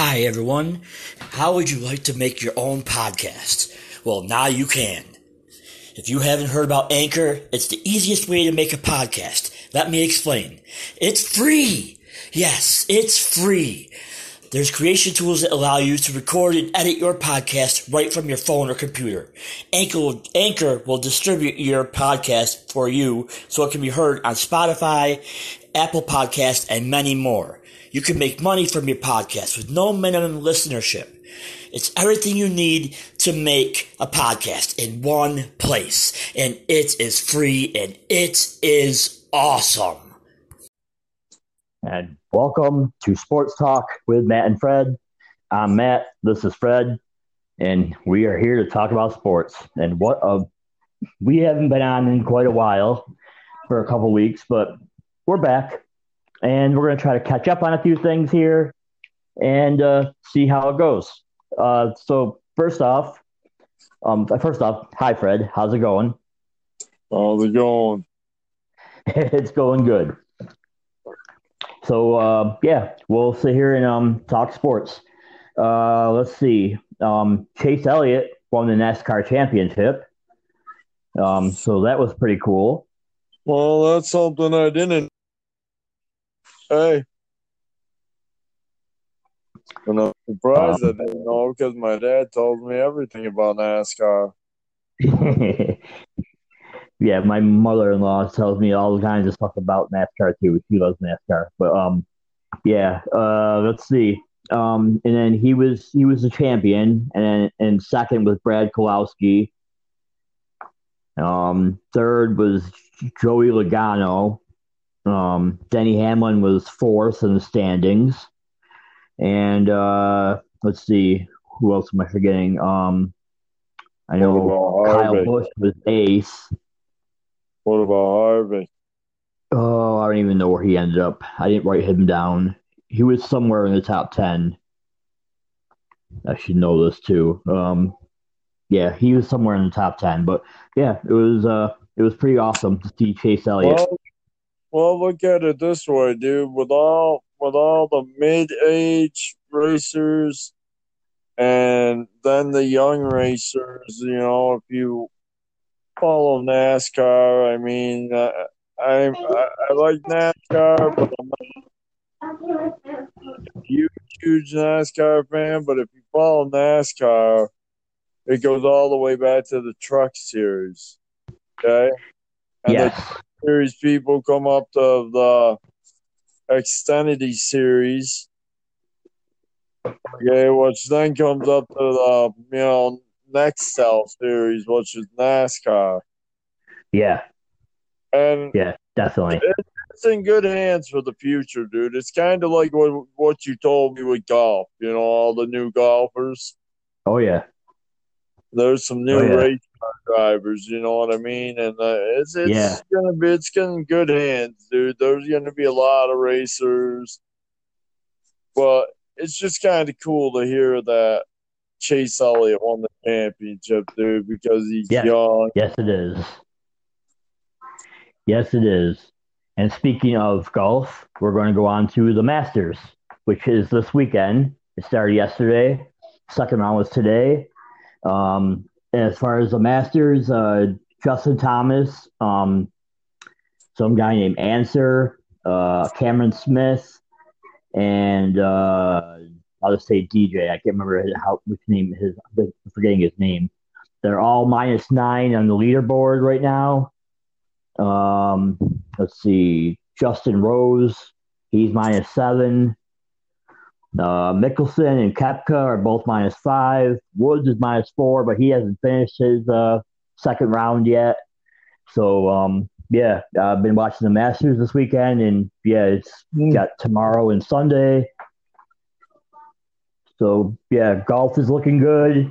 Hi, everyone. How would you like to make your own podcast? Well, now you can. If you haven't heard about Anchor, it's the easiest way to make a podcast. Let me explain. It's free. Yes, it's free. There's creation tools that allow you to record and edit your podcast right from your phone or computer. Anchor will, Anchor will distribute your podcast for you so it can be heard on Spotify, Apple Podcast, and many more. You can make money from your podcast with no minimum listenership. It's everything you need to make a podcast in one place. And it is free and it is awesome. And welcome to Sports Talk with Matt and Fred. I'm Matt. This is Fred. And we are here to talk about sports. And what a we haven't been on in quite a while for a couple weeks, but we're back. And we're going to try to catch up on a few things here and uh, see how it goes. Uh, so first off, um, first off, hi Fred, how's it going? How's it going? it's going good. So uh, yeah, we'll sit here and um, talk sports. Uh, let's see. Um, Chase Elliott won the NASCAR championship. Um, so that was pretty cool. Well, that's something I didn't. Hey, and I'm surprised um, I didn't know because my dad told me everything about NASCAR. yeah, my mother-in-law tells me all kinds of stuff about NASCAR too. She loves NASCAR, but um, yeah. Uh, let's see. Um, and then he was he was the champion, and then and second was Brad Keselowski. Um, third was Joey Logano. Um, Denny Hamlin was fourth in the standings. And uh, let's see, who else am I forgetting? Um, I know Kyle Busch was ace. What about Harvick? Oh, I don't even know where he ended up. I didn't write him down. He was somewhere in the top ten. I should know this too. Um, yeah, he was somewhere in the top ten. But yeah, it was uh, it was pretty awesome to see Chase Elliott. Well, well, look at it this way, dude. With all with all the mid age racers and then the young racers. You know, if you follow NASCAR, I mean, uh, I, I, I like NASCAR, but I'm not a huge, huge NASCAR fan. But if you follow NASCAR, it goes all the way back to the Truck Series. Okay, and yes. the series people come up to the Xfinity series. Okay, which then comes up to the you know next Nextel series, which is NASCAR. Yeah. And yeah, definitely. It's in good hands for the future, dude. It's kind of like what what you told me with golf. You know, all the new golfers. Oh yeah. There's some new oh, yeah. race drivers. You know what I mean? And uh, it's it's yeah. gonna be it's in good hands, dude. There's gonna be a lot of racers, but it's just kind of cool to hear that Chase Elliott won the championship, dude, because he's yes. young. Yes, it is. Yes, it is. And speaking of golf, we're going to go on to the Masters, which is this weekend. It started yesterday. Second round was today. Um, as far as the Masters, uh, Justin Thomas, um, some guy named Ancer, uh, Cameron Smith, and uh, I'll just say DJ. I can't remember how which name his. I'm forgetting his name. They're all minus nine on the leaderboard right now. Um, let's see, Justin Rose, he's minus seven. Uh, Mickelson and Koepka are both minus five. Woods is minus four, but he hasn't finished his uh, second round yet. So, um, yeah, I've been watching the Masters this weekend, and yeah, it's mm. got tomorrow and Sunday. So, yeah, golf is looking good.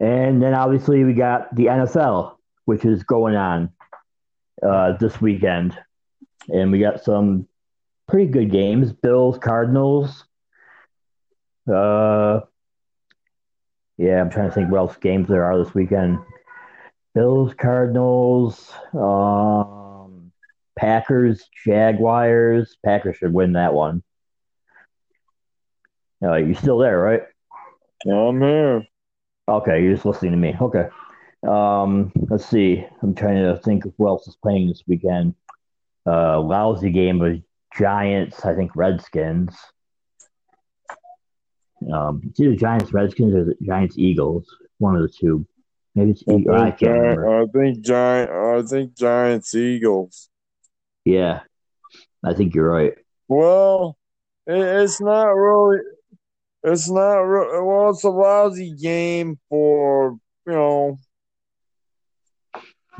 And then obviously we got the NFL, which is going on uh, this weekend. And we got some pretty good games. Bills, Cardinals. Uh, yeah, I'm trying to think what else games there are this weekend. Bills, Cardinals, um, Packers, Jaguars. Packers should win that one. Uh, you still there, right? I'm here. Okay, you're just listening to me. Okay. Um, let's see. I'm trying to think of who else is playing this weekend. Uh, lousy game of Giants, I think Redskins. Um, it's either Giants Redskins or the Giants Eagles. One of the two. Maybe it's I Eagles. I think, can't Gi- remember. I think Giant. I think Giants Eagles. Yeah, I think you're right. Well, it, it's not really. It's not. Re- well, it's a lousy game for you know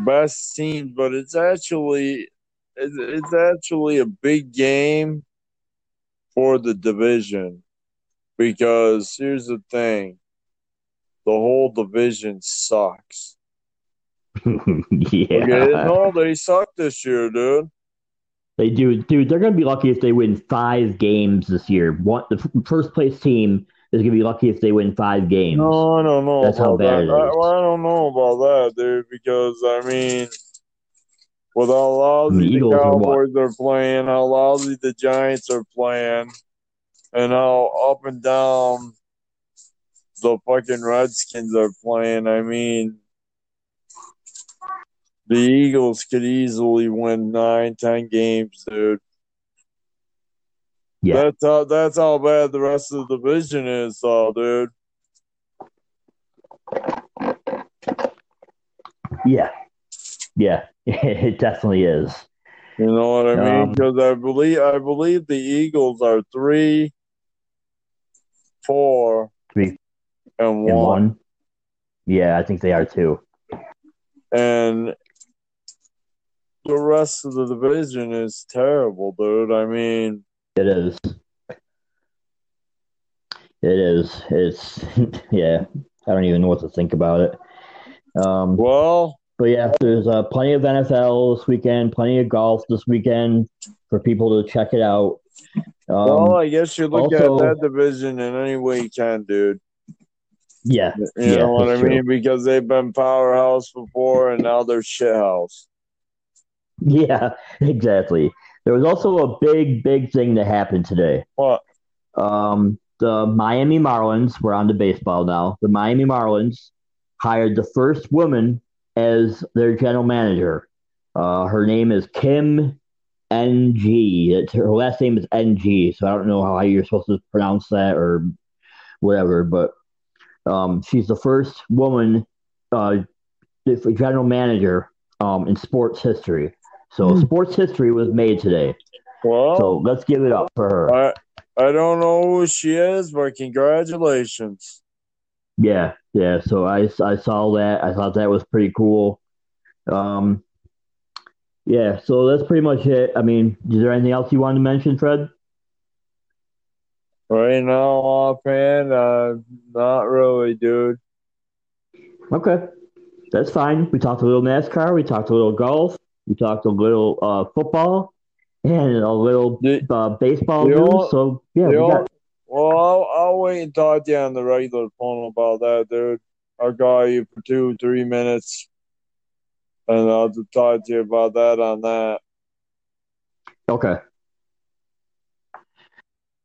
best teams, but it's actually it's, it's actually a big game for the division because here's the thing: the whole division sucks. yeah, Okay, no, they suck this year, dude. they do, dude. They're gonna be lucky if they win five games this year. One, the first place team is gonna be lucky if they win five games. No, I don't know That's how bad that. it I, I don't know about that, dude, because I mean, with how lousy The the, Eagles are what? Cowboys are playing, how lousy the Giants are playing, and how up and down the fucking Redskins are playing, I mean, the Eagles could easily win nine, ten games, dude. Yeah. That's how that's how bad the rest of the division is, though, dude. Yeah, yeah, it definitely is. You know what I mean? Um, Because I believe I believe the Eagles are three, four, Three and and one, one. Yeah, I think they are too. and the rest of the division is terrible, dude. I mean, It is. It is. It's yeah. I don't even know what to think about it. Um, well, but yeah, there's uh, plenty of NFL this weekend, plenty of golf this weekend for people to check it out. Um, well, I guess you look also- at that division in any way you can, dude. yeah, You Yeah, know what I true. mean? Because they've been powerhouse before, and now they're shithouse. yeah, exactly. There was also a big, big thing that happened today. What? Um, the Miami Marlins, we're on to baseball now. The Miami Marlins hired the first woman as their general manager. Uh, her name is Kim NG. It's, her last name is NG, so I don't know how you're supposed to pronounce that or whatever, but um, she's the first woman uh, general manager um, in sports history. So Hmm. sports history was made today. Well, So let's give it up for her. I I don't know who she is, but congratulations. Yeah, yeah. So I, I saw that. I thought that was pretty cool. Um, yeah. So that's pretty much it. I mean, is there anything else you wanted to mention, Fred? Right now, offhand, uh, not really, dude. Okay, that's fine. We talked a little NASCAR. We talked a little golf. We talked a little uh, football and a little The- uh, baseball the news. so yeah, we got Well, I'll, I'll wait and talk to you on the regular phone about that, dude. I'll call you for two, three minutes, and I'll just talk to you about that on that. okay.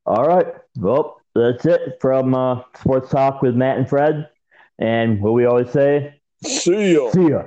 All right. Well, that's it from uh, Sports Talk with Matt and Fred. And what we always say, See ya. see ya.